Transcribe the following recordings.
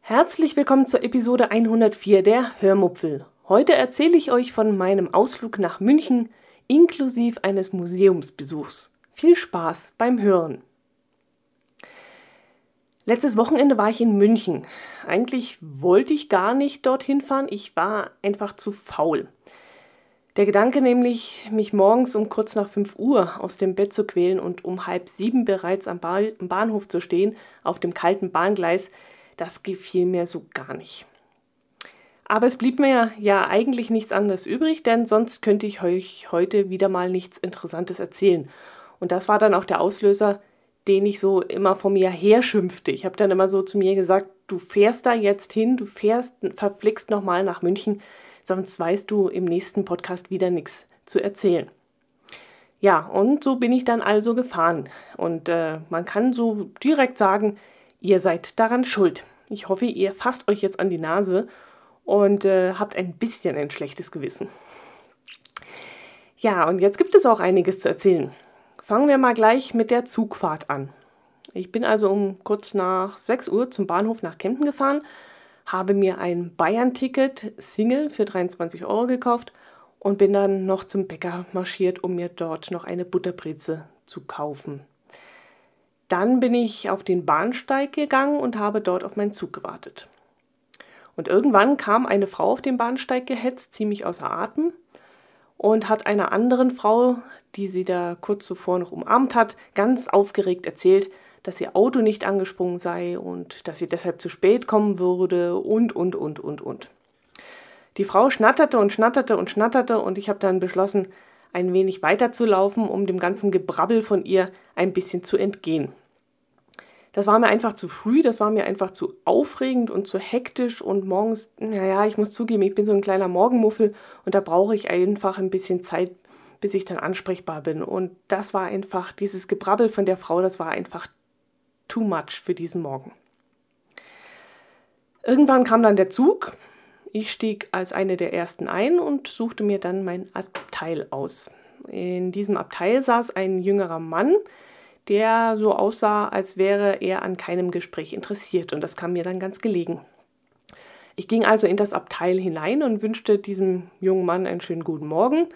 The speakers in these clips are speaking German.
Herzlich willkommen zur Episode 104 der Hörmupfel. Heute erzähle ich euch von meinem Ausflug nach München inklusive eines Museumsbesuchs. Viel Spaß beim Hören. Letztes Wochenende war ich in München. Eigentlich wollte ich gar nicht dorthin fahren, ich war einfach zu faul. Der Gedanke nämlich, mich morgens um kurz nach 5 Uhr aus dem Bett zu quälen und um halb sieben bereits am, ba am Bahnhof zu stehen, auf dem kalten Bahngleis, das gefiel mir so gar nicht. Aber es blieb mir ja eigentlich nichts anderes übrig, denn sonst könnte ich euch heute wieder mal nichts Interessantes erzählen. Und das war dann auch der Auslöser, den ich so immer vor mir her schimpfte. Ich habe dann immer so zu mir gesagt, du fährst da jetzt hin, du fährst, verflixt nochmal nach München, sonst weißt du im nächsten Podcast wieder nichts zu erzählen. Ja, und so bin ich dann also gefahren. Und äh, man kann so direkt sagen, ihr seid daran schuld. Ich hoffe, ihr fasst euch jetzt an die Nase und äh, habt ein bisschen ein schlechtes Gewissen. Ja, und jetzt gibt es auch einiges zu erzählen. Fangen wir mal gleich mit der Zugfahrt an. Ich bin also um kurz nach 6 Uhr zum Bahnhof nach Kempten gefahren, habe mir ein Bayern-Ticket Single für 23 Euro gekauft und bin dann noch zum Bäcker marschiert, um mir dort noch eine Butterbreze zu kaufen. Dann bin ich auf den Bahnsteig gegangen und habe dort auf meinen Zug gewartet. Und irgendwann kam eine Frau auf den Bahnsteig gehetzt, ziemlich außer Atem und hat einer anderen Frau, die sie da kurz zuvor noch umarmt hat, ganz aufgeregt erzählt, dass ihr Auto nicht angesprungen sei und dass sie deshalb zu spät kommen würde und, und, und, und, und. Die Frau schnatterte und schnatterte und schnatterte und ich habe dann beschlossen, ein wenig weiterzulaufen, um dem ganzen Gebrabbel von ihr ein bisschen zu entgehen. Das war mir einfach zu früh, das war mir einfach zu aufregend und zu hektisch und morgens, naja, ich muss zugeben, ich bin so ein kleiner Morgenmuffel und da brauche ich einfach ein bisschen Zeit, bis ich dann ansprechbar bin. Und das war einfach, dieses Gebrabbel von der Frau, das war einfach too much für diesen Morgen. Irgendwann kam dann der Zug. Ich stieg als eine der ersten ein und suchte mir dann mein Abteil aus. In diesem Abteil saß ein jüngerer Mann, der so aussah, als wäre er an keinem Gespräch interessiert, und das kam mir dann ganz gelegen. Ich ging also in das Abteil hinein und wünschte diesem jungen Mann einen schönen guten Morgen,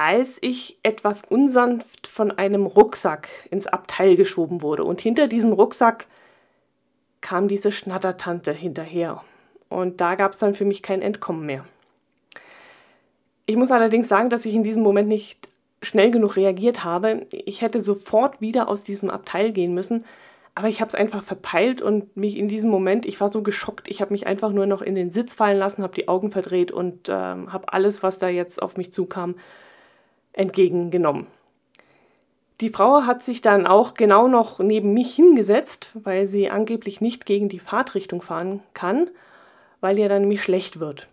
als ich etwas unsanft von einem Rucksack ins Abteil geschoben wurde. Und hinter diesem Rucksack kam diese Schnattertante hinterher. Und da gab es dann für mich kein Entkommen mehr. Ich muss allerdings sagen, dass ich in diesem Moment nicht schnell genug reagiert habe. Ich hätte sofort wieder aus diesem Abteil gehen müssen, aber ich habe es einfach verpeilt und mich in diesem Moment, ich war so geschockt, ich habe mich einfach nur noch in den Sitz fallen lassen, habe die Augen verdreht und äh, habe alles, was da jetzt auf mich zukam, entgegengenommen. Die Frau hat sich dann auch genau noch neben mich hingesetzt, weil sie angeblich nicht gegen die Fahrtrichtung fahren kann, weil ihr dann nämlich schlecht wird.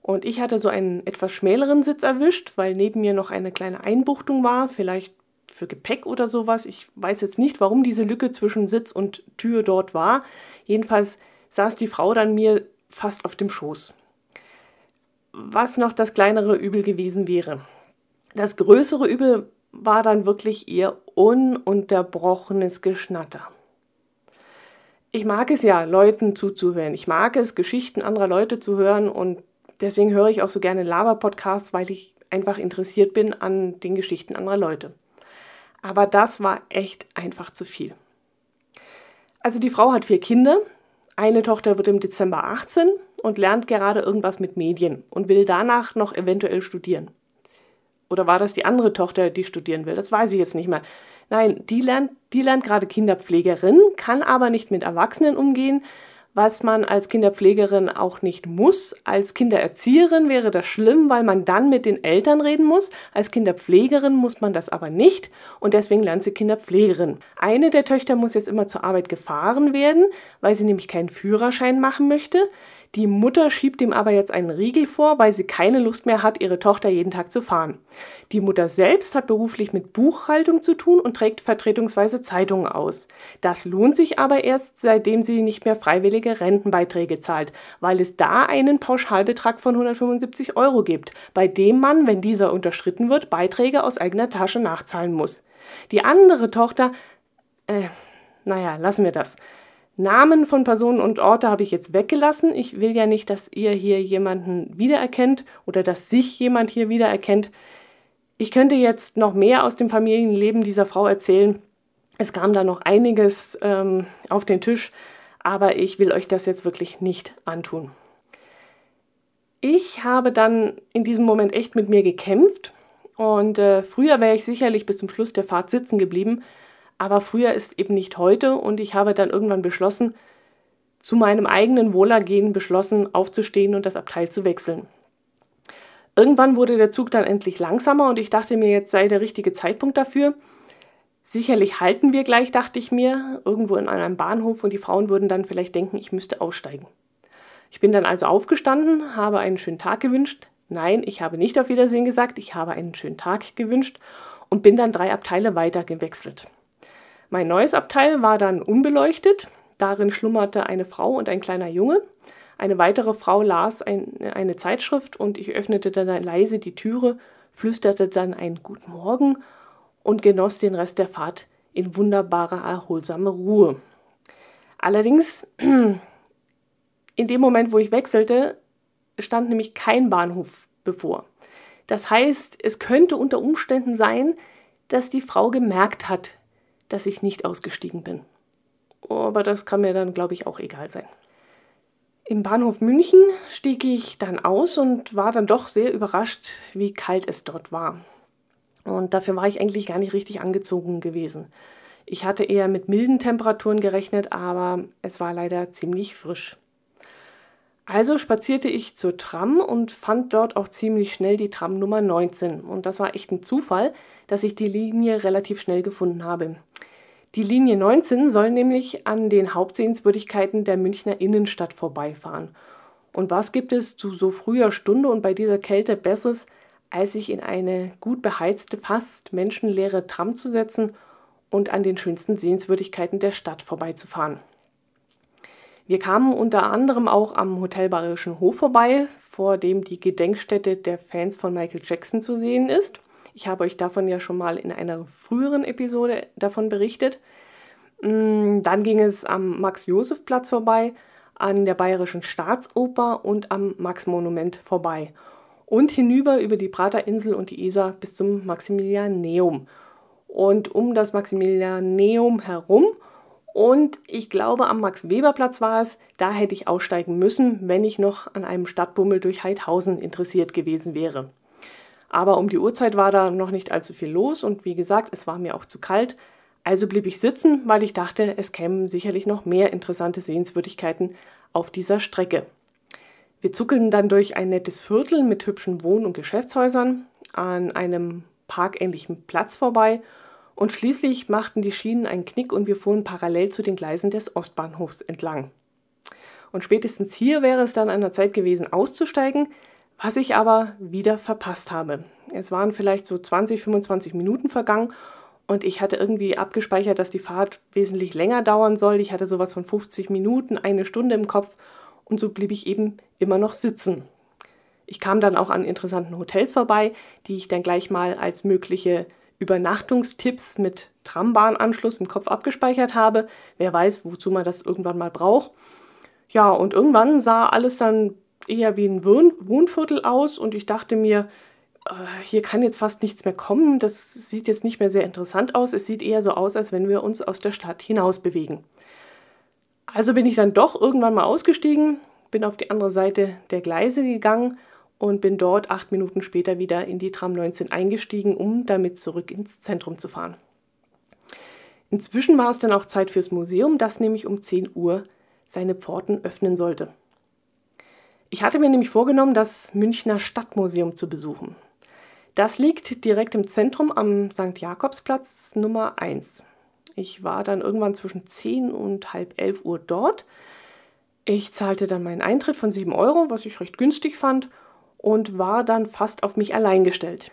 Und ich hatte so einen etwas schmäleren Sitz erwischt, weil neben mir noch eine kleine Einbuchtung war, vielleicht für Gepäck oder sowas. Ich weiß jetzt nicht, warum diese Lücke zwischen Sitz und Tür dort war. Jedenfalls saß die Frau dann mir fast auf dem Schoß. Was noch das kleinere Übel gewesen wäre. Das größere Übel war dann wirklich ihr ununterbrochenes Geschnatter. Ich mag es ja, Leuten zuzuhören. Ich mag es, Geschichten anderer Leute zu hören und deswegen höre ich auch so gerne Lava-Podcasts, weil ich einfach interessiert bin an den Geschichten anderer Leute. Aber das war echt einfach zu viel. Also die Frau hat vier Kinder. Eine Tochter wird im Dezember 18 und lernt gerade irgendwas mit Medien und will danach noch eventuell studieren. Oder war das die andere Tochter, die studieren will? Das weiß ich jetzt nicht mehr. Nein, die lernt, die lernt gerade Kinderpflegerin, kann aber nicht mit Erwachsenen umgehen, was man als Kinderpflegerin auch nicht muss. Als Kindererzieherin wäre das schlimm, weil man dann mit den Eltern reden muss. Als Kinderpflegerin muss man das aber nicht und deswegen lernt sie Kinderpflegerin. Eine der Töchter muss jetzt immer zur Arbeit gefahren werden, weil sie nämlich keinen Führerschein machen möchte. Die Mutter schiebt ihm aber jetzt einen Riegel vor, weil sie keine Lust mehr hat, ihre Tochter jeden Tag zu fahren. Die Mutter selbst hat beruflich mit Buchhaltung zu tun und trägt vertretungsweise Zeitungen aus. Das lohnt sich aber erst, seitdem sie nicht mehr freiwillige Rentenbeiträge zahlt, weil es da einen Pauschalbetrag von 175 Euro gibt, bei dem man, wenn dieser unterschritten wird, Beiträge aus eigener Tasche nachzahlen muss. Die andere Tochter Äh, naja, lassen wir das. Namen von Personen und Orte habe ich jetzt weggelassen. Ich will ja nicht, dass ihr hier jemanden wiedererkennt oder dass sich jemand hier wiedererkennt. Ich könnte jetzt noch mehr aus dem Familienleben dieser Frau erzählen. Es kam da noch einiges ähm, auf den Tisch, aber ich will euch das jetzt wirklich nicht antun. Ich habe dann in diesem Moment echt mit mir gekämpft und äh, früher wäre ich sicherlich bis zum Schluss der Fahrt sitzen geblieben, aber früher ist eben nicht heute und ich habe dann irgendwann beschlossen, zu meinem eigenen Wohlergehen beschlossen, aufzustehen und das Abteil zu wechseln. Irgendwann wurde der Zug dann endlich langsamer und ich dachte mir, jetzt sei der richtige Zeitpunkt dafür. Sicherlich halten wir gleich, dachte ich mir, irgendwo in einem Bahnhof und die Frauen würden dann vielleicht denken, ich müsste aussteigen. Ich bin dann also aufgestanden, habe einen schönen Tag gewünscht. Nein, ich habe nicht auf Wiedersehen gesagt, ich habe einen schönen Tag gewünscht und bin dann drei Abteile weiter gewechselt. Mein neues Abteil war dann unbeleuchtet. Darin schlummerte eine Frau und ein kleiner Junge. Eine weitere Frau las ein, eine Zeitschrift und ich öffnete dann leise die Türe, flüsterte dann ein Guten Morgen und genoss den Rest der Fahrt in wunderbarer, erholsamer Ruhe. Allerdings, in dem Moment, wo ich wechselte, stand nämlich kein Bahnhof bevor. Das heißt, es könnte unter Umständen sein, dass die Frau gemerkt hat, dass ich nicht ausgestiegen bin. Aber das kann mir dann, glaube ich, auch egal sein. Im Bahnhof München stieg ich dann aus und war dann doch sehr überrascht, wie kalt es dort war. Und dafür war ich eigentlich gar nicht richtig angezogen gewesen. Ich hatte eher mit milden Temperaturen gerechnet, aber es war leider ziemlich frisch. Also spazierte ich zur Tram und fand dort auch ziemlich schnell die Tram Nummer 19. Und das war echt ein Zufall, dass ich die Linie relativ schnell gefunden habe. Die Linie 19 soll nämlich an den Hauptsehenswürdigkeiten der Münchner Innenstadt vorbeifahren. Und was gibt es zu so früher Stunde und bei dieser Kälte Besseres, als sich in eine gut beheizte, fast menschenleere Tram zu setzen und an den schönsten Sehenswürdigkeiten der Stadt vorbeizufahren? Wir kamen unter anderem auch am Hotel Bayerischen Hof vorbei, vor dem die Gedenkstätte der Fans von Michael Jackson zu sehen ist. Ich habe euch davon ja schon mal in einer früheren Episode davon berichtet. Mm, dann ging es am Max-Josef-Platz vorbei, an der Bayerischen Staatsoper und am Max-Monument vorbei. Und hinüber über die Praterinsel und die Isar bis zum Maximilianeum. Und um das Maximilianeum herum und ich glaube, am Max-Weber-Platz war es, da hätte ich aussteigen müssen, wenn ich noch an einem Stadtbummel durch Heidhausen interessiert gewesen wäre. Aber um die Uhrzeit war da noch nicht allzu viel los und wie gesagt, es war mir auch zu kalt. Also blieb ich sitzen, weil ich dachte, es kämen sicherlich noch mehr interessante Sehenswürdigkeiten auf dieser Strecke. Wir zuckeln dann durch ein nettes Viertel mit hübschen Wohn- und Geschäftshäusern an einem parkähnlichen Platz vorbei und schließlich machten die Schienen einen Knick und wir fuhren parallel zu den Gleisen des Ostbahnhofs entlang. Und spätestens hier wäre es dann an der Zeit gewesen, auszusteigen, was ich aber wieder verpasst habe. Es waren vielleicht so 20, 25 Minuten vergangen und ich hatte irgendwie abgespeichert, dass die Fahrt wesentlich länger dauern soll. Ich hatte sowas von 50 Minuten, eine Stunde im Kopf und so blieb ich eben immer noch sitzen. Ich kam dann auch an interessanten Hotels vorbei, die ich dann gleich mal als mögliche Übernachtungstipps mit Trambahnanschluss im Kopf abgespeichert habe. Wer weiß, wozu man das irgendwann mal braucht. Ja, und irgendwann sah alles dann eher wie ein Wohnviertel aus und ich dachte mir, äh, hier kann jetzt fast nichts mehr kommen. Das sieht jetzt nicht mehr sehr interessant aus. Es sieht eher so aus, als wenn wir uns aus der Stadt hinaus bewegen. Also bin ich dann doch irgendwann mal ausgestiegen, bin auf die andere Seite der Gleise gegangen und bin dort acht Minuten später wieder in die Tram 19 eingestiegen, um damit zurück ins Zentrum zu fahren. Inzwischen war es dann auch Zeit fürs Museum, das nämlich um 10 Uhr seine Pforten öffnen sollte. Ich hatte mir nämlich vorgenommen, das Münchner Stadtmuseum zu besuchen. Das liegt direkt im Zentrum am St. Jakobsplatz Nummer 1. Ich war dann irgendwann zwischen 10 und halb 11 Uhr dort. Ich zahlte dann meinen Eintritt von 7 Euro, was ich recht günstig fand, und war dann fast auf mich allein gestellt.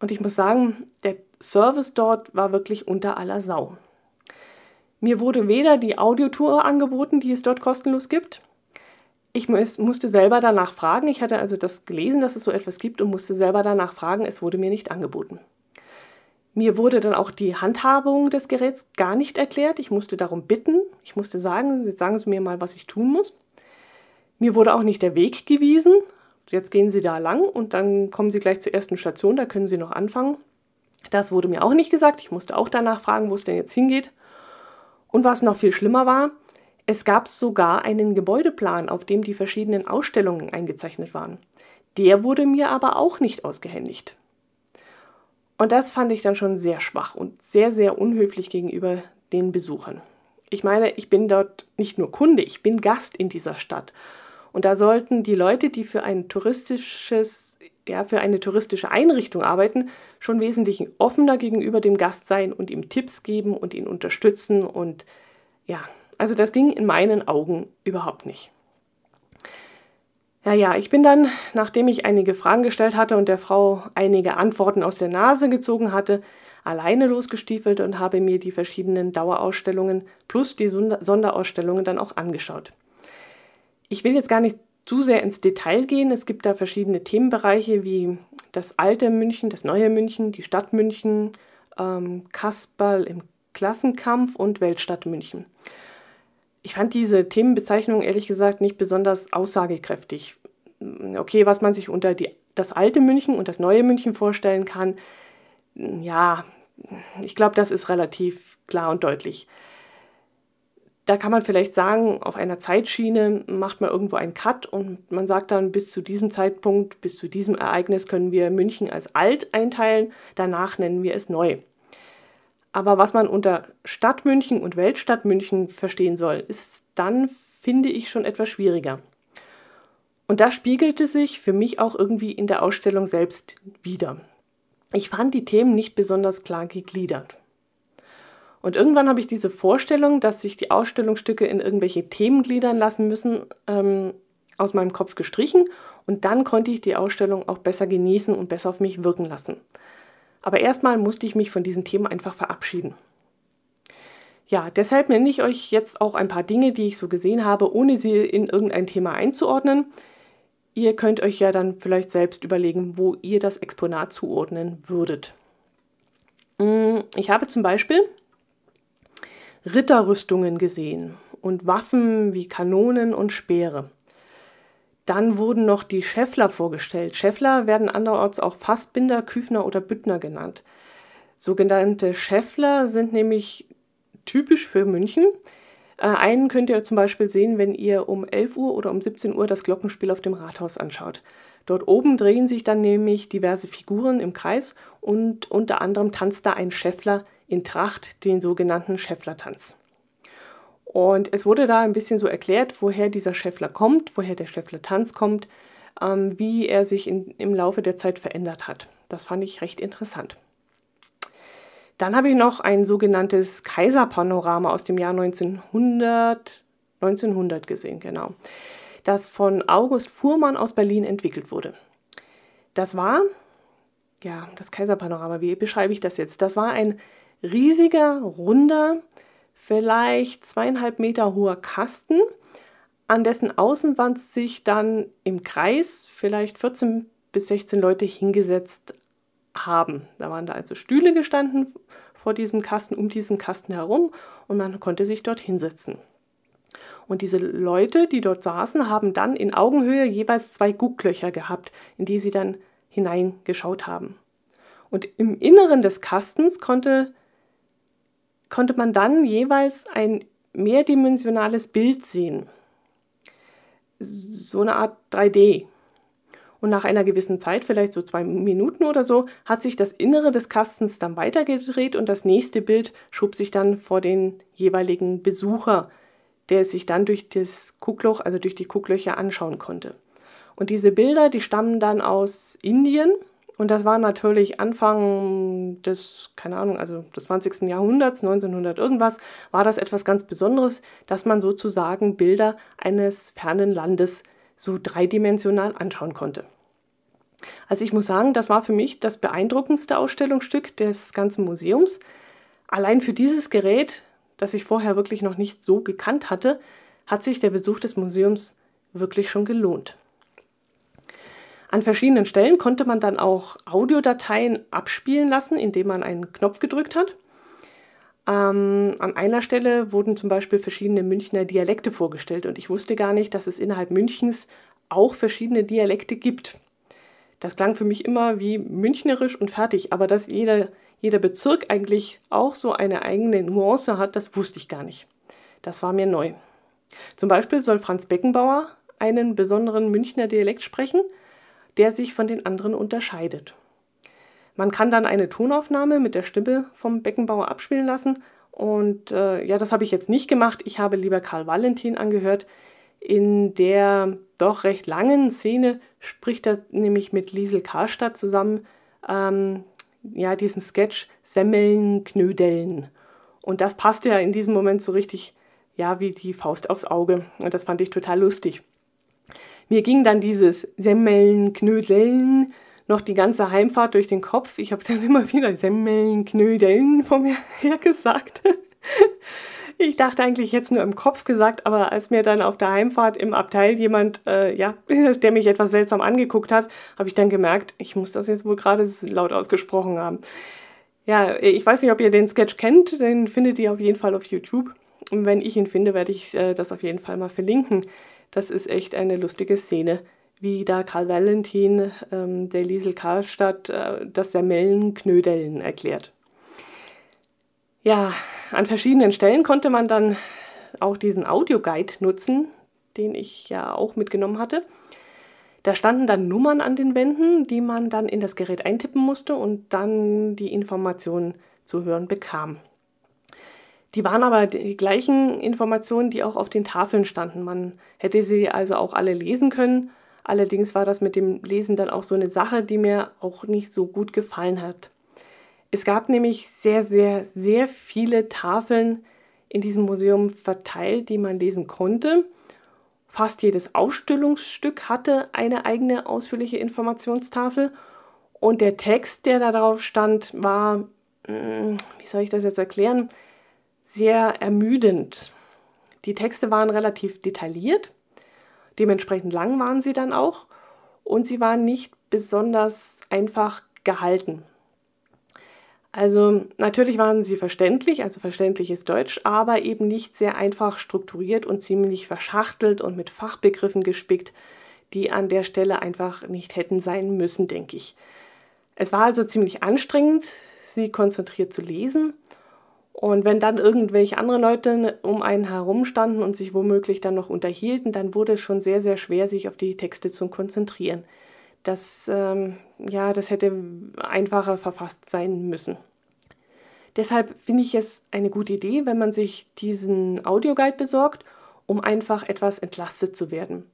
Und ich muss sagen, der Service dort war wirklich unter aller Sau. Mir wurde weder die Audiotour angeboten, die es dort kostenlos gibt, ich musste selber danach fragen. Ich hatte also das gelesen, dass es so etwas gibt und musste selber danach fragen. Es wurde mir nicht angeboten. Mir wurde dann auch die Handhabung des Geräts gar nicht erklärt. Ich musste darum bitten. Ich musste sagen, jetzt sagen Sie mir mal, was ich tun muss. Mir wurde auch nicht der Weg gewiesen. Jetzt gehen Sie da lang und dann kommen Sie gleich zur ersten Station, da können Sie noch anfangen. Das wurde mir auch nicht gesagt. Ich musste auch danach fragen, wo es denn jetzt hingeht. Und was noch viel schlimmer war, es gab sogar einen Gebäudeplan, auf dem die verschiedenen Ausstellungen eingezeichnet waren. Der wurde mir aber auch nicht ausgehändigt. Und das fand ich dann schon sehr schwach und sehr, sehr unhöflich gegenüber den Besuchern. Ich meine, ich bin dort nicht nur Kunde, ich bin Gast in dieser Stadt. Und da sollten die Leute, die für ein touristisches, ja, für eine touristische Einrichtung arbeiten, schon wesentlich offener gegenüber dem Gast sein und ihm Tipps geben und ihn unterstützen. Und ja, also das ging in meinen Augen überhaupt nicht. Ja, ja, ich bin dann, nachdem ich einige Fragen gestellt hatte und der Frau einige Antworten aus der Nase gezogen hatte, alleine losgestiefelt und habe mir die verschiedenen Dauerausstellungen plus die Sonderausstellungen dann auch angeschaut. Ich will jetzt gar nicht zu sehr ins Detail gehen. Es gibt da verschiedene Themenbereiche wie das alte München, das neue München, die Stadt München, ähm, Kasperl im Klassenkampf und Weltstadt München ich fand diese Themenbezeichnung ehrlich gesagt nicht besonders aussagekräftig. Okay, was man sich unter die, das alte München und das neue München vorstellen kann, ja, ich glaube, das ist relativ klar und deutlich. Da kann man vielleicht sagen, auf einer Zeitschiene macht man irgendwo einen Cut und man sagt dann, bis zu diesem Zeitpunkt, bis zu diesem Ereignis können wir München als alt einteilen, danach nennen wir es neu. Aber was man unter Stadt München und Weltstadt München verstehen soll, ist dann, finde ich, schon etwas schwieriger. Und das spiegelte sich für mich auch irgendwie in der Ausstellung selbst wieder. Ich fand die Themen nicht besonders klar gegliedert. Und irgendwann habe ich diese Vorstellung, dass sich die Ausstellungsstücke in irgendwelche Themen gliedern lassen müssen, ähm, aus meinem Kopf gestrichen und dann konnte ich die Ausstellung auch besser genießen und besser auf mich wirken lassen. Aber erstmal musste ich mich von diesen Themen einfach verabschieden. Ja, deshalb nenne ich euch jetzt auch ein paar Dinge, die ich so gesehen habe, ohne sie in irgendein Thema einzuordnen. Ihr könnt euch ja dann vielleicht selbst überlegen, wo ihr das Exponat zuordnen würdet. Mm, ich habe zum Beispiel Ritterrüstungen gesehen und Waffen wie Kanonen und Speere. Dann wurden noch die Schäffler vorgestellt. Schäffler werden anderorts auch Fassbinder, Küfner oder Büttner genannt. Sogenannte Schäffler sind nämlich typisch für München. Äh, einen könnt ihr zum Beispiel sehen, wenn ihr um 11 Uhr oder um 17 Uhr das Glockenspiel auf dem Rathaus anschaut. Dort oben drehen sich dann nämlich diverse Figuren im Kreis und unter anderem tanzt da ein Schäffler in Tracht, den sogenannten Schäfflertanz. Und es wurde da ein bisschen so erklärt, woher dieser Schäffler kommt, woher der Schäffler-Tanz kommt, ähm, wie er sich in, im Laufe der Zeit verändert hat. Das fand ich recht interessant. Dann habe ich noch ein sogenanntes Kaiserpanorama aus dem Jahr 1900, 1900 gesehen, genau, das von August Fuhrmann aus Berlin entwickelt wurde. Das war, ja, das Kaiserpanorama, wie beschreibe ich das jetzt? Das war ein riesiger, runder, vielleicht zweieinhalb Meter hoher Kasten, an dessen Außenwand sich dann im Kreis vielleicht 14 bis 16 Leute hingesetzt haben. Da waren da also Stühle gestanden vor diesem Kasten, um diesen Kasten herum und man konnte sich dort hinsetzen. Und diese Leute, die dort saßen, haben dann in Augenhöhe jeweils zwei Gucklöcher gehabt, in die sie dann hineingeschaut haben. Und im Inneren des Kastens konnte konnte man dann jeweils ein mehrdimensionales Bild sehen. So eine Art 3D. Und nach einer gewissen Zeit, vielleicht so zwei Minuten oder so, hat sich das Innere des Kastens dann weitergedreht und das nächste Bild schob sich dann vor den jeweiligen Besucher, der sich dann durch das Guckloch, also durch die Gucklöcher anschauen konnte. Und diese Bilder, die stammen dann aus Indien und das war natürlich Anfang des, keine Ahnung, also des 20. Jahrhunderts, 1900 irgendwas, war das etwas ganz Besonderes, dass man sozusagen Bilder eines fernen Landes so dreidimensional anschauen konnte. Also ich muss sagen, das war für mich das beeindruckendste Ausstellungsstück des ganzen Museums. Allein für dieses Gerät, das ich vorher wirklich noch nicht so gekannt hatte, hat sich der Besuch des Museums wirklich schon gelohnt. An verschiedenen Stellen konnte man dann auch Audiodateien abspielen lassen, indem man einen Knopf gedrückt hat. Ähm, an einer Stelle wurden zum Beispiel verschiedene Münchner Dialekte vorgestellt und ich wusste gar nicht, dass es innerhalb Münchens auch verschiedene Dialekte gibt. Das klang für mich immer wie münchnerisch und fertig, aber dass jeder, jeder Bezirk eigentlich auch so eine eigene Nuance hat, das wusste ich gar nicht. Das war mir neu. Zum Beispiel soll Franz Beckenbauer einen besonderen Münchner Dialekt sprechen, der sich von den anderen unterscheidet. Man kann dann eine Tonaufnahme mit der Stimme vom Beckenbauer abspielen lassen. Und äh, ja, das habe ich jetzt nicht gemacht. Ich habe lieber Karl Valentin angehört. In der doch recht langen Szene spricht er nämlich mit Liesel Karstadt zusammen ähm, ja, diesen Sketch Semmeln, Knödeln. Und das passt ja in diesem Moment so richtig, ja, wie die Faust aufs Auge. Und das fand ich total lustig. Mir ging dann dieses Semmeln, Knödeln noch die ganze Heimfahrt durch den Kopf. Ich habe dann immer wieder Semmeln, Knödeln vor mir her gesagt. Ich dachte eigentlich jetzt nur im Kopf gesagt, aber als mir dann auf der Heimfahrt im Abteil jemand, äh, ja, der mich etwas seltsam angeguckt hat, habe ich dann gemerkt, ich muss das jetzt wohl gerade laut ausgesprochen haben. Ja, ich weiß nicht, ob ihr den Sketch kennt, den findet ihr auf jeden Fall auf YouTube. Und wenn ich ihn finde, werde ich äh, das auf jeden Fall mal verlinken. Das ist echt eine lustige Szene, wie da Karl Valentin ähm, der Liesel Karlstadt äh, das Semmellenknödeln erklärt. Ja, an verschiedenen Stellen konnte man dann auch diesen Audioguide nutzen, den ich ja auch mitgenommen hatte. Da standen dann Nummern an den Wänden, die man dann in das Gerät eintippen musste und dann die Informationen zu hören bekam. Die waren aber die gleichen Informationen, die auch auf den Tafeln standen. Man hätte sie also auch alle lesen können. Allerdings war das mit dem Lesen dann auch so eine Sache, die mir auch nicht so gut gefallen hat. Es gab nämlich sehr, sehr, sehr viele Tafeln in diesem Museum verteilt, die man lesen konnte. Fast jedes Ausstellungsstück hatte eine eigene ausführliche Informationstafel und der Text, der da drauf stand, war, hm, wie soll ich das jetzt erklären, sehr ermüdend. Die Texte waren relativ detailliert, dementsprechend lang waren sie dann auch und sie waren nicht besonders einfach gehalten. Also natürlich waren sie verständlich, also verständliches Deutsch, aber eben nicht sehr einfach strukturiert und ziemlich verschachtelt und mit Fachbegriffen gespickt, die an der Stelle einfach nicht hätten sein müssen, denke ich. Es war also ziemlich anstrengend, sie konzentriert zu lesen und wenn dann irgendwelche andere Leute um einen herum standen und sich womöglich dann noch unterhielten, dann wurde es schon sehr, sehr schwer, sich auf die Texte zu konzentrieren. Das, ähm, ja, das hätte einfacher verfasst sein müssen. Deshalb finde ich es eine gute Idee, wenn man sich diesen Audioguide besorgt, um einfach etwas entlastet zu werden.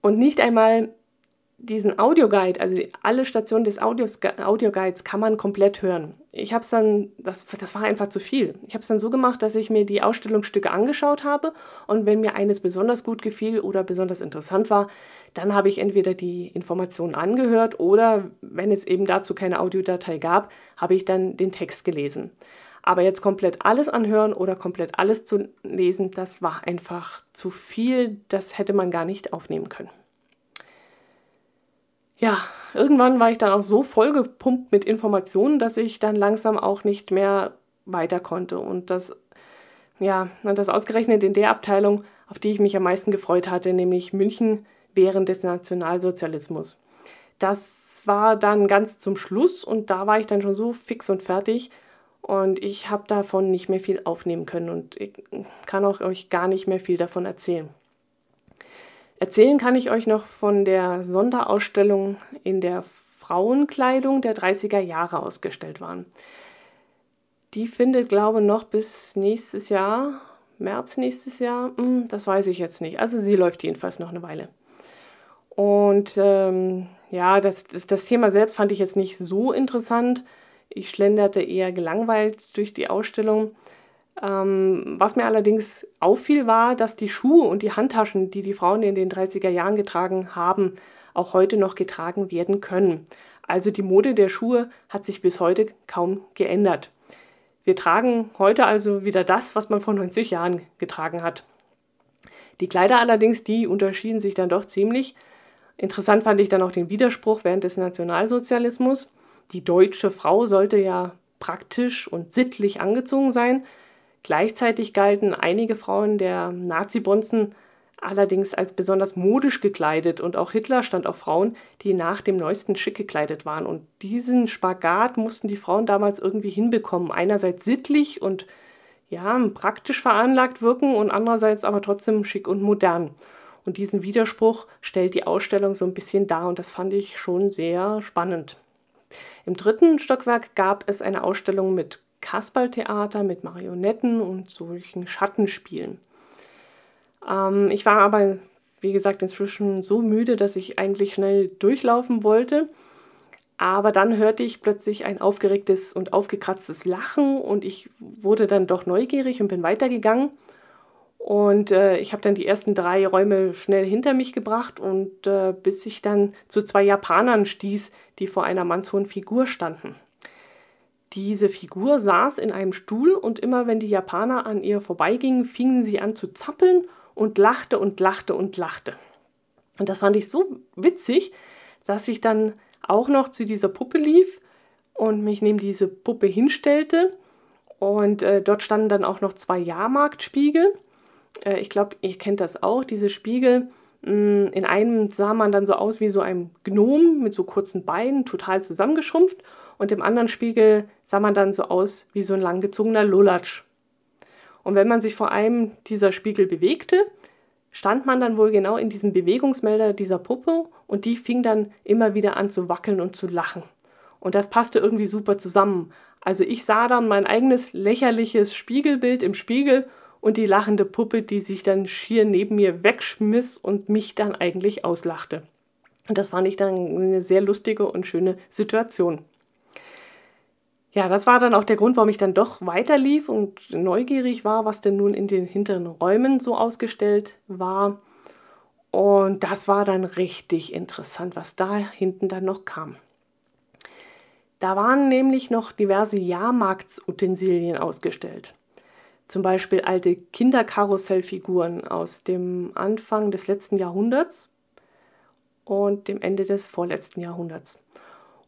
Und nicht einmal diesen Audioguide, also alle Stationen des Audios, Audioguides kann man komplett hören. Ich habe es dann, das, das war einfach zu viel. Ich habe es dann so gemacht, dass ich mir die Ausstellungsstücke angeschaut habe und wenn mir eines besonders gut gefiel oder besonders interessant war, dann habe ich entweder die Informationen angehört oder wenn es eben dazu keine Audiodatei gab, habe ich dann den Text gelesen. Aber jetzt komplett alles anhören oder komplett alles zu lesen, das war einfach zu viel, das hätte man gar nicht aufnehmen können ja, irgendwann war ich dann auch so vollgepumpt mit Informationen, dass ich dann langsam auch nicht mehr weiter konnte. Und das, ja, das ausgerechnet in der Abteilung, auf die ich mich am meisten gefreut hatte, nämlich München während des Nationalsozialismus. Das war dann ganz zum Schluss und da war ich dann schon so fix und fertig und ich habe davon nicht mehr viel aufnehmen können und ich kann auch euch gar nicht mehr viel davon erzählen. Erzählen kann ich euch noch von der Sonderausstellung in der Frauenkleidung der 30er Jahre ausgestellt waren. Die findet, glaube ich, noch bis nächstes Jahr, März nächstes Jahr, hm, das weiß ich jetzt nicht. Also sie läuft jedenfalls noch eine Weile. Und ähm, ja, das, das, das Thema selbst fand ich jetzt nicht so interessant. Ich schlenderte eher gelangweilt durch die Ausstellung. Ähm, was mir allerdings auffiel, war, dass die Schuhe und die Handtaschen, die die Frauen in den 30er Jahren getragen haben, auch heute noch getragen werden können. Also die Mode der Schuhe hat sich bis heute kaum geändert. Wir tragen heute also wieder das, was man vor 90 Jahren getragen hat. Die Kleider allerdings, die unterschieden sich dann doch ziemlich. Interessant fand ich dann auch den Widerspruch während des Nationalsozialismus. Die deutsche Frau sollte ja praktisch und sittlich angezogen sein. Gleichzeitig galten einige Frauen der Nazi-Bonzen allerdings als besonders modisch gekleidet und auch Hitler stand auf Frauen, die nach dem neuesten Schick gekleidet waren. Und diesen Spagat mussten die Frauen damals irgendwie hinbekommen. Einerseits sittlich und ja, praktisch veranlagt wirken und andererseits aber trotzdem schick und modern. Und diesen Widerspruch stellt die Ausstellung so ein bisschen dar und das fand ich schon sehr spannend. Im dritten Stockwerk gab es eine Ausstellung mit Kasperltheater, mit Marionetten und solchen Schattenspielen. Ähm, ich war aber, wie gesagt, inzwischen so müde, dass ich eigentlich schnell durchlaufen wollte. Aber dann hörte ich plötzlich ein aufgeregtes und aufgekratztes Lachen und ich wurde dann doch neugierig und bin weitergegangen. Und äh, ich habe dann die ersten drei Räume schnell hinter mich gebracht und äh, bis ich dann zu zwei Japanern stieß, die vor einer mannshohen Figur standen. Diese Figur saß in einem Stuhl und immer wenn die Japaner an ihr vorbeigingen, fingen sie an zu zappeln und lachte und lachte und lachte. Und das fand ich so witzig, dass ich dann auch noch zu dieser Puppe lief und mich neben diese Puppe hinstellte. Und äh, dort standen dann auch noch zwei Jahrmarktspiegel. Äh, ich glaube, ihr kennt das auch, diese Spiegel. Mh, mm, in einem sah man dann so aus wie so ein Gnom mit so kurzen Beinen, total zusammengeschrumpft. Und im anderen Spiegel sah man dann so aus wie so ein langgezogener Lulatsch. Und wenn man sich vor einem dieser Spiegel bewegte, stand man dann wohl genau in diesem Bewegungsmelder dieser Puppe und die fing dann immer wieder an zu wackeln und zu lachen. Und das passte irgendwie super zusammen. Also ich sah dann mein eigenes lächerliches Spiegelbild im Spiegel und die lachende Puppe, die sich dann schier neben mir wegschmiss und mich dann eigentlich auslachte. Und das fand ich dann eine sehr lustige und schöne Situation ja, das war dann auch der Grund, warum ich dann doch weiterlief und neugierig war, was denn nun in den hinteren Räumen so ausgestellt war. Und das war dann richtig interessant, was da hinten dann noch kam. Da waren nämlich noch diverse Jahrmarktsutensilien ausgestellt. Zum Beispiel alte Kinderkarussellfiguren aus dem Anfang des letzten Jahrhunderts und dem Ende des vorletzten Jahrhunderts.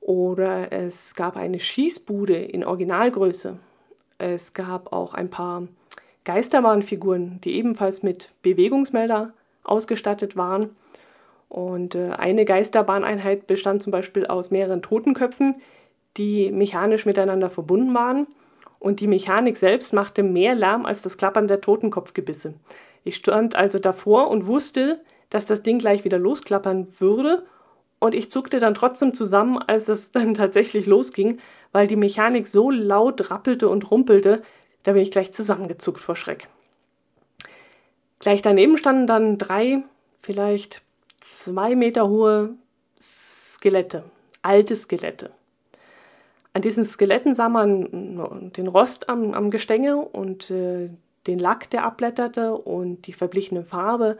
Oder es gab eine Schießbude in Originalgröße. Es gab auch ein paar Geisterbahnfiguren, die ebenfalls mit Bewegungsmelder ausgestattet waren. Und äh, eine Geisterbahneinheit bestand zum Beispiel aus mehreren Totenköpfen, die mechanisch miteinander verbunden waren. Und die Mechanik selbst machte mehr Lärm als das Klappern der Totenkopfgebisse. Ich stand also davor und wusste, dass das Ding gleich wieder losklappern würde und ich zuckte dann trotzdem zusammen, als es dann tatsächlich losging, weil die Mechanik so laut rappelte und rumpelte, da bin ich gleich zusammengezuckt vor Schreck. Gleich daneben standen dann drei, vielleicht zwei Meter hohe Skelette, alte Skelette. An diesen Skeletten sah man den Rost am, am Gestänge und äh, den Lack, der abblätterte und die verblichene Farbe.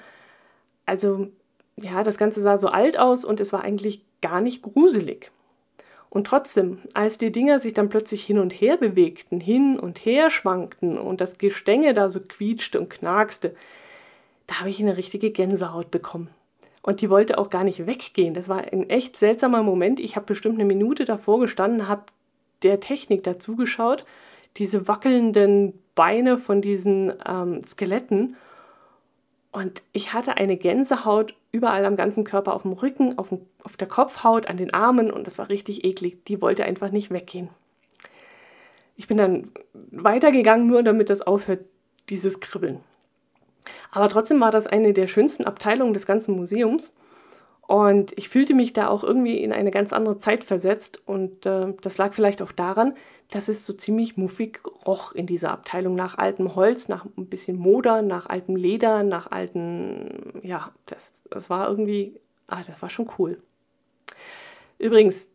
Also ja, das Ganze sah so alt aus und es war eigentlich gar nicht gruselig. Und trotzdem, als die Dinger sich dann plötzlich hin und her bewegten, hin und her schwankten und das Gestänge da so quietschte und knarkste, da habe ich eine richtige Gänsehaut bekommen. Und die wollte auch gar nicht weggehen. Das war ein echt seltsamer Moment. Ich habe bestimmt eine Minute davor gestanden, habe der Technik dazugeschaut, diese wackelnden Beine von diesen ähm, Skeletten und ich hatte eine Gänsehaut überall am ganzen Körper, auf dem Rücken, auf, dem, auf der Kopfhaut, an den Armen und das war richtig eklig. Die wollte einfach nicht weggehen. Ich bin dann weitergegangen, nur damit das aufhört, dieses Kribbeln. Aber trotzdem war das eine der schönsten Abteilungen des ganzen Museums. Und ich fühlte mich da auch irgendwie in eine ganz andere Zeit versetzt. Und äh, das lag vielleicht auch daran, dass es so ziemlich muffig roch in dieser Abteilung nach altem Holz, nach ein bisschen Moder, nach altem Leder, nach alten, ja, das, das war irgendwie, ah, das war schon cool. Übrigens,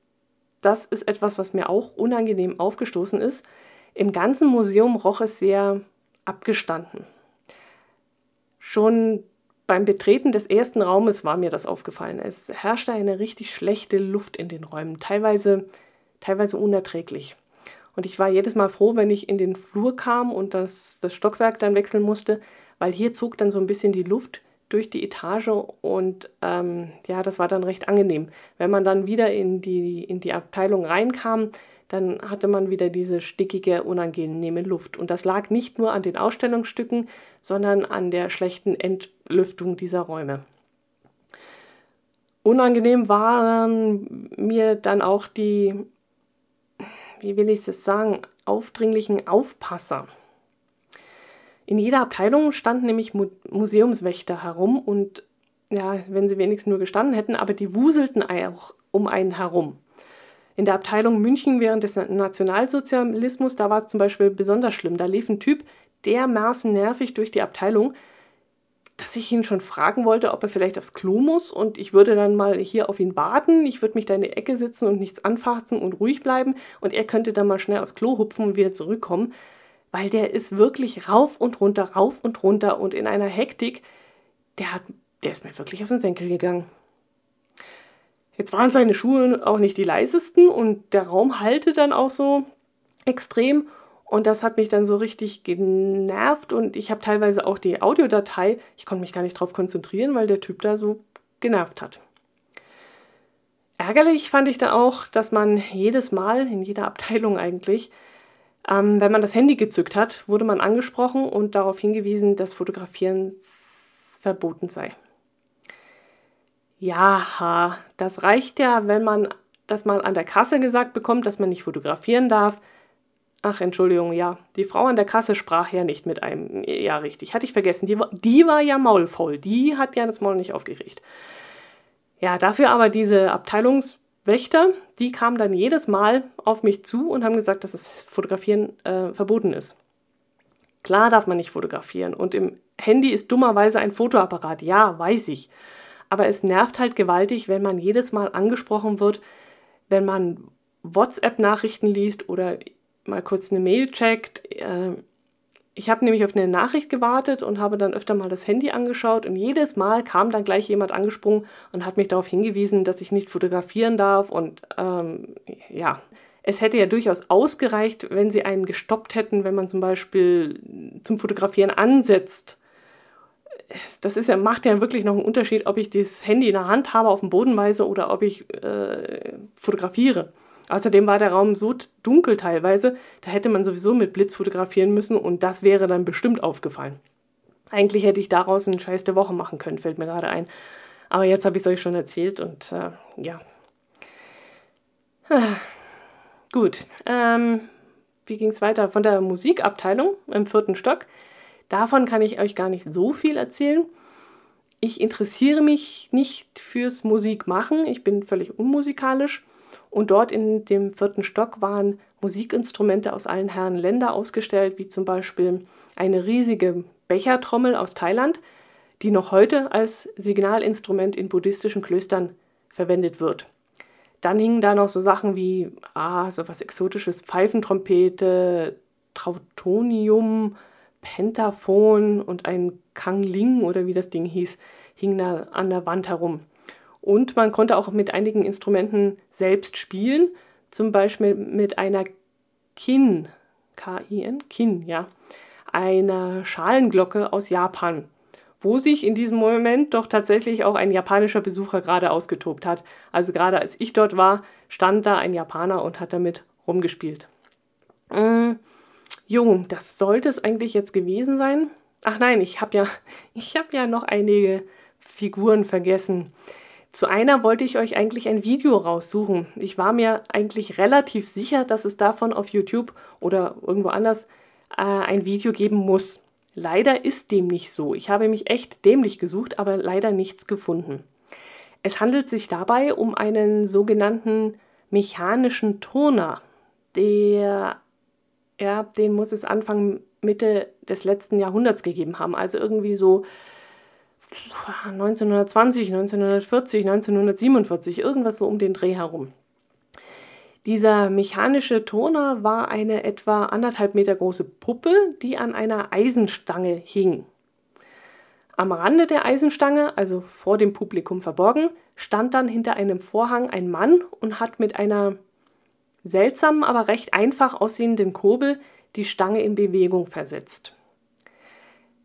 das ist etwas, was mir auch unangenehm aufgestoßen ist. Im ganzen Museum roch es sehr abgestanden. Schon beim Betreten des ersten Raumes war mir das aufgefallen. Es herrschte eine richtig schlechte Luft in den Räumen, teilweise, teilweise unerträglich. Und ich war jedes Mal froh, wenn ich in den Flur kam und das, das Stockwerk dann wechseln musste, weil hier zog dann so ein bisschen die Luft durch die Etage und ähm, ja, das war dann recht angenehm. Wenn man dann wieder in die, in die Abteilung reinkam, dann hatte man wieder diese stickige, unangenehme Luft. Und das lag nicht nur an den Ausstellungsstücken, sondern an der schlechten Entlüftung dieser Räume. Unangenehm waren mir dann auch die, wie will ich es sagen, aufdringlichen Aufpasser. In jeder Abteilung standen nämlich Mu Museumswächter herum und ja, wenn sie wenigstens nur gestanden hätten, aber die wuselten auch um einen herum. In der Abteilung München während des Nationalsozialismus, da war es zum Beispiel besonders schlimm. Da lief ein Typ dermaßen nervig durch die Abteilung, dass ich ihn schon fragen wollte, ob er vielleicht aufs Klo muss und ich würde dann mal hier auf ihn warten. Ich würde mich da in die Ecke sitzen und nichts anfassen und ruhig bleiben und er könnte dann mal schnell aufs Klo hupfen und wieder zurückkommen weil der ist wirklich rauf und runter, rauf und runter und in einer Hektik, der, hat, der ist mir wirklich auf den Senkel gegangen. Jetzt waren seine Schuhe auch nicht die leisesten und der Raum halte dann auch so extrem und das hat mich dann so richtig genervt und ich habe teilweise auch die Audiodatei, ich konnte mich gar nicht drauf konzentrieren, weil der Typ da so genervt hat. Ärgerlich fand ich dann auch, dass man jedes Mal in jeder Abteilung eigentlich ähm, wenn man das Handy gezückt hat, wurde man angesprochen und darauf hingewiesen, dass Fotografieren verboten sei. Ja, das reicht ja, wenn man das mal an der Kasse gesagt bekommt, dass man nicht fotografieren darf. Ach, Entschuldigung, ja, die Frau an der Kasse sprach ja nicht mit einem. Ja, richtig, hatte ich vergessen. Die, die war ja maulfaul. Die hat ja das Maul nicht aufgeregt. Ja, dafür aber diese Abteilungs- Wächter, die kamen dann jedes Mal auf mich zu und haben gesagt, dass das Fotografieren äh, verboten ist. Klar darf man nicht fotografieren und im Handy ist dummerweise ein Fotoapparat, ja, weiß ich. Aber es nervt halt gewaltig, wenn man jedes Mal angesprochen wird, wenn man WhatsApp-Nachrichten liest oder mal kurz eine Mail checkt. Äh, ich habe nämlich auf eine Nachricht gewartet und habe dann öfter mal das Handy angeschaut und jedes Mal kam dann gleich jemand angesprungen und hat mich darauf hingewiesen, dass ich nicht fotografieren darf und ähm, ja, es hätte ja durchaus ausgereicht, wenn sie einen gestoppt hätten, wenn man zum Beispiel zum Fotografieren ansetzt. Das ist ja, macht ja wirklich noch einen Unterschied, ob ich das Handy in der Hand habe, auf dem Boden weise oder ob ich äh, fotografiere. Außerdem war der Raum so dunkel teilweise, da hätte man sowieso mit Blitz fotografieren müssen und das wäre dann bestimmt aufgefallen. Eigentlich hätte ich daraus einen Scheiß der Woche machen können, fällt mir gerade ein. Aber jetzt habe ich es euch schon erzählt und äh, ja. Gut. Ähm, wie ging es weiter? Von der Musikabteilung im vierten Stock. Davon kann ich euch gar nicht so viel erzählen. Ich interessiere mich nicht fürs Musikmachen. Ich bin völlig unmusikalisch. Und dort in dem vierten Stock waren Musikinstrumente aus allen Herren Länder ausgestellt, wie zum Beispiel eine riesige Bechertrommel aus Thailand, die noch heute als Signalinstrument in buddhistischen Klöstern verwendet wird. Dann hingen da noch so Sachen wie ah, so was Exotisches, Pfeifentrompete, Trautonium, Pentaphon und ein Kangling oder wie das Ding hieß, hing da an der Wand herum. Und man konnte auch mit einigen Instrumenten selbst spielen, zum Beispiel mit einer Kin, K-I-N, Kin, ja, einer Schalenglocke aus Japan, wo sich in diesem Moment doch tatsächlich auch ein japanischer Besucher gerade ausgetobt hat. Also gerade als ich dort war, stand da ein Japaner und hat damit rumgespielt. Mm, jo, das sollte es eigentlich jetzt gewesen sein. Ach nein, ich habe ja, ich habe ja noch einige Figuren vergessen. Zu einer wollte ich euch eigentlich ein Video raussuchen. Ich war mir eigentlich relativ sicher, dass es davon auf YouTube oder irgendwo anders äh, ein Video geben muss. Leider ist dem nicht so. Ich habe mich echt dämlich gesucht, aber leider nichts gefunden. Es handelt sich dabei um einen sogenannten mechanischen Turner. Der, ja, den muss es Anfang Mitte des letzten Jahrhunderts gegeben haben. Also irgendwie so 1920, 1940, 1947, irgendwas so um den Dreh herum. Dieser mechanische Turner war eine etwa anderthalb Meter große Puppe, die an einer Eisenstange hing. Am Rande der Eisenstange, also vor dem Publikum verborgen, stand dann hinter einem Vorhang ein Mann und hat mit einer seltsamen, aber recht einfach aussehenden Kurbel die Stange in Bewegung versetzt.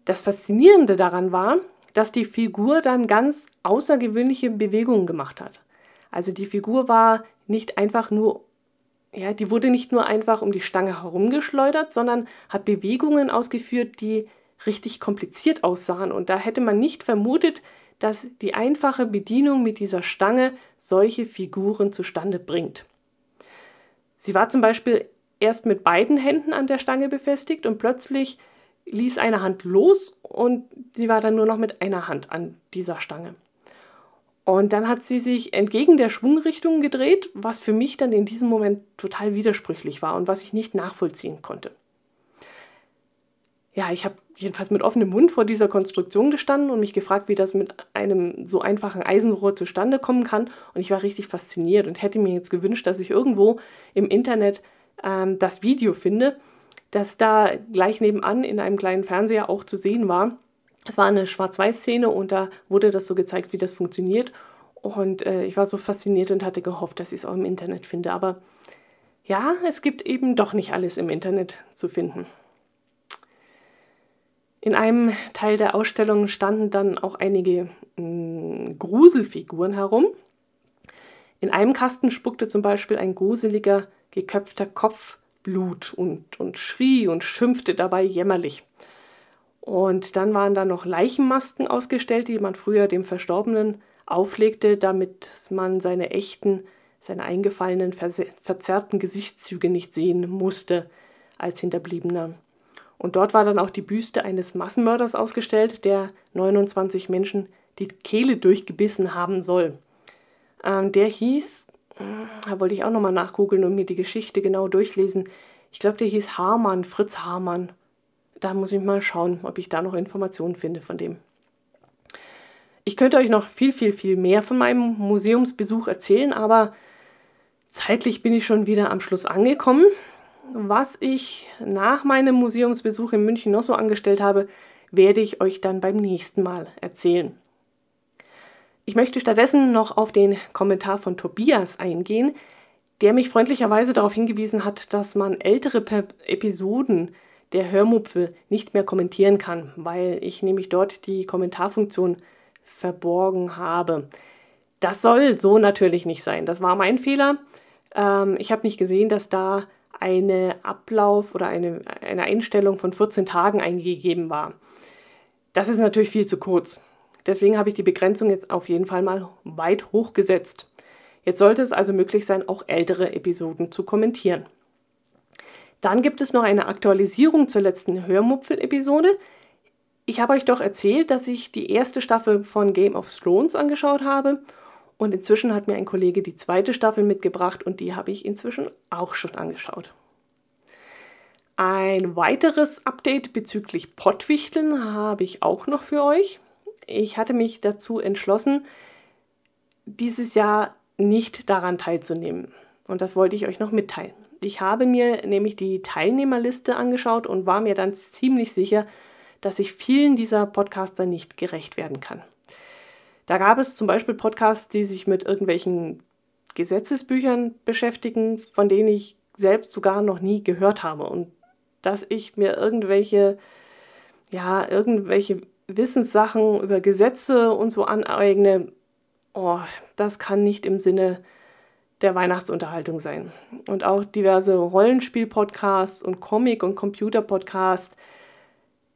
Das Faszinierende daran war, dass die Figur dann ganz außergewöhnliche Bewegungen gemacht hat. Also die Figur war nicht einfach nur, ja, die wurde nicht nur einfach um die Stange herumgeschleudert, sondern hat Bewegungen ausgeführt, die richtig kompliziert aussahen. Und da hätte man nicht vermutet, dass die einfache Bedienung mit dieser Stange solche Figuren zustande bringt. Sie war zum Beispiel erst mit beiden Händen an der Stange befestigt und plötzlich ließ eine Hand los und sie war dann nur noch mit einer Hand an dieser Stange. Und dann hat sie sich entgegen der Schwungrichtung gedreht, was für mich dann in diesem Moment total widersprüchlich war und was ich nicht nachvollziehen konnte. Ja, ich habe jedenfalls mit offenem Mund vor dieser Konstruktion gestanden und mich gefragt, wie das mit einem so einfachen Eisenrohr zustande kommen kann. Und ich war richtig fasziniert und hätte mir jetzt gewünscht, dass ich irgendwo im Internet ähm, das Video finde, das da gleich nebenan in einem kleinen Fernseher auch zu sehen war. Es war eine Schwarz-Weiß-Szene und da wurde das so gezeigt, wie das funktioniert. Und äh, ich war so fasziniert und hatte gehofft, dass ich es auch im Internet finde. Aber ja, es gibt eben doch nicht alles im Internet zu finden. In einem Teil der Ausstellung standen dann auch einige mh, hm, Gruselfiguren herum. In einem Kasten spuckte zum Beispiel ein gruseliger, geköpfter Kopf Blut und, und schrie und schimpfte dabei jämmerlich. Und dann waren da noch Leichenmasken ausgestellt, die man früher dem Verstorbenen auflegte, damit man seine echten, seine eingefallenen, verzerrten Gesichtszüge nicht sehen musste als Hinterbliebener. Und dort war dann auch die Büste eines Massenmörders ausgestellt, der 29 Menschen die Kehle durchgebissen haben soll. Ähm, der hieß da wollte ich auch nochmal nachgoogeln und mir die Geschichte genau durchlesen. Ich glaube, der hieß Hamann, Fritz Hamann. Da muss ich mal schauen, ob ich da noch Informationen finde von dem. Ich könnte euch noch viel, viel, viel mehr von meinem Museumsbesuch erzählen, aber zeitlich bin ich schon wieder am Schluss angekommen. Was ich nach meinem Museumsbesuch in München noch so angestellt habe, werde ich euch dann beim nächsten Mal erzählen. Ich möchte stattdessen noch auf den Kommentar von Tobias eingehen, der mich freundlicherweise darauf hingewiesen hat, dass man ältere Episoden der Hörmupfel nicht mehr kommentieren kann, weil ich nämlich dort die Kommentarfunktion verborgen habe. Das soll so natürlich nicht sein. Das war mein Fehler. Ähm, ich habe nicht gesehen, dass da eine Ablauf oder eine, eine Einstellung von 14 Tagen eingegeben war. Das ist natürlich viel zu kurz. Deswegen habe ich die Begrenzung jetzt auf jeden Fall mal weit hochgesetzt. Jetzt sollte es also möglich sein, auch ältere Episoden zu kommentieren. Dann gibt es noch eine Aktualisierung zur letzten Hörmupfel-Episode. Ich habe euch doch erzählt, dass ich die erste Staffel von Game of Thrones angeschaut habe und inzwischen hat mir ein Kollege die zweite Staffel mitgebracht und die habe ich inzwischen auch schon angeschaut. Ein weiteres Update bezüglich Pottwichteln habe ich auch noch für euch ich hatte mich dazu entschlossen, dieses Jahr nicht daran teilzunehmen. Und das wollte ich euch noch mitteilen. Ich habe mir nämlich die Teilnehmerliste angeschaut und war mir dann ziemlich sicher, dass ich vielen dieser Podcaster nicht gerecht werden kann. Da gab es zum Beispiel Podcasts, die sich mit irgendwelchen Gesetzesbüchern beschäftigen, von denen ich selbst sogar noch nie gehört habe. Und dass ich mir irgendwelche, ja, irgendwelche Wissenssachen über Gesetze und so aneigne, oh, das kann nicht im Sinne der Weihnachtsunterhaltung sein. Und auch diverse Rollenspiel-Podcasts und Comic- und Computer-Podcasts,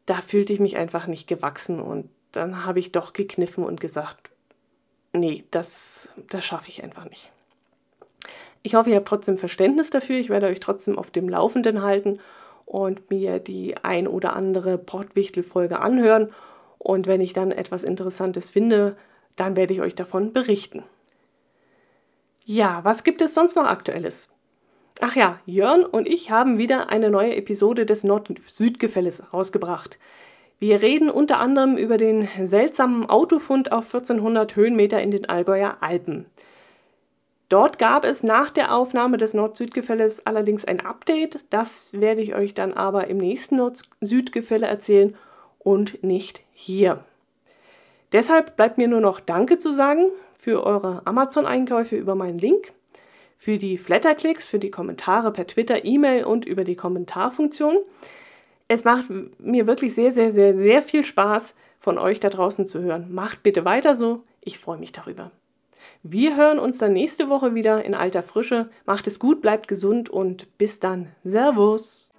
da fühlte ich mich einfach nicht gewachsen. Und dann habe ich doch gekniffen und gesagt, nee, das, das schaffe ich einfach nicht. Ich hoffe, ihr habt trotzdem Verständnis dafür. Ich werde euch trotzdem auf dem Laufenden halten und mir die ein oder andere Portwichtel-Folge anhören und wenn ich dann etwas Interessantes finde, dann werde ich euch davon berichten. Ja, was gibt es sonst noch Aktuelles? Ach ja, Jörn und ich haben wieder eine neue Episode des Nord-Süd-Gefälles rausgebracht. Wir reden unter anderem über den seltsamen Autofund auf 1400 Höhenmeter in den Allgäuer Alpen. Dort gab es nach der Aufnahme des Nord-Süd-Gefälles allerdings ein Update. Das werde ich euch dann aber im nächsten Nord-Süd-Gefälle erzählen und nicht hier. Deshalb bleibt mir nur noch Danke zu sagen für eure Amazon-Einkäufe über meinen Link, für die Flatterklicks, für die Kommentare per Twitter, E-Mail und über die Kommentarfunktion es macht mir wirklich sehr, sehr, sehr, sehr viel Spaß, von euch da draußen zu hören. Macht bitte weiter so. Ich freue mich darüber. Wir hören uns dann nächste Woche wieder in alter Frische. Macht es gut, bleibt gesund und bis dann. Servus.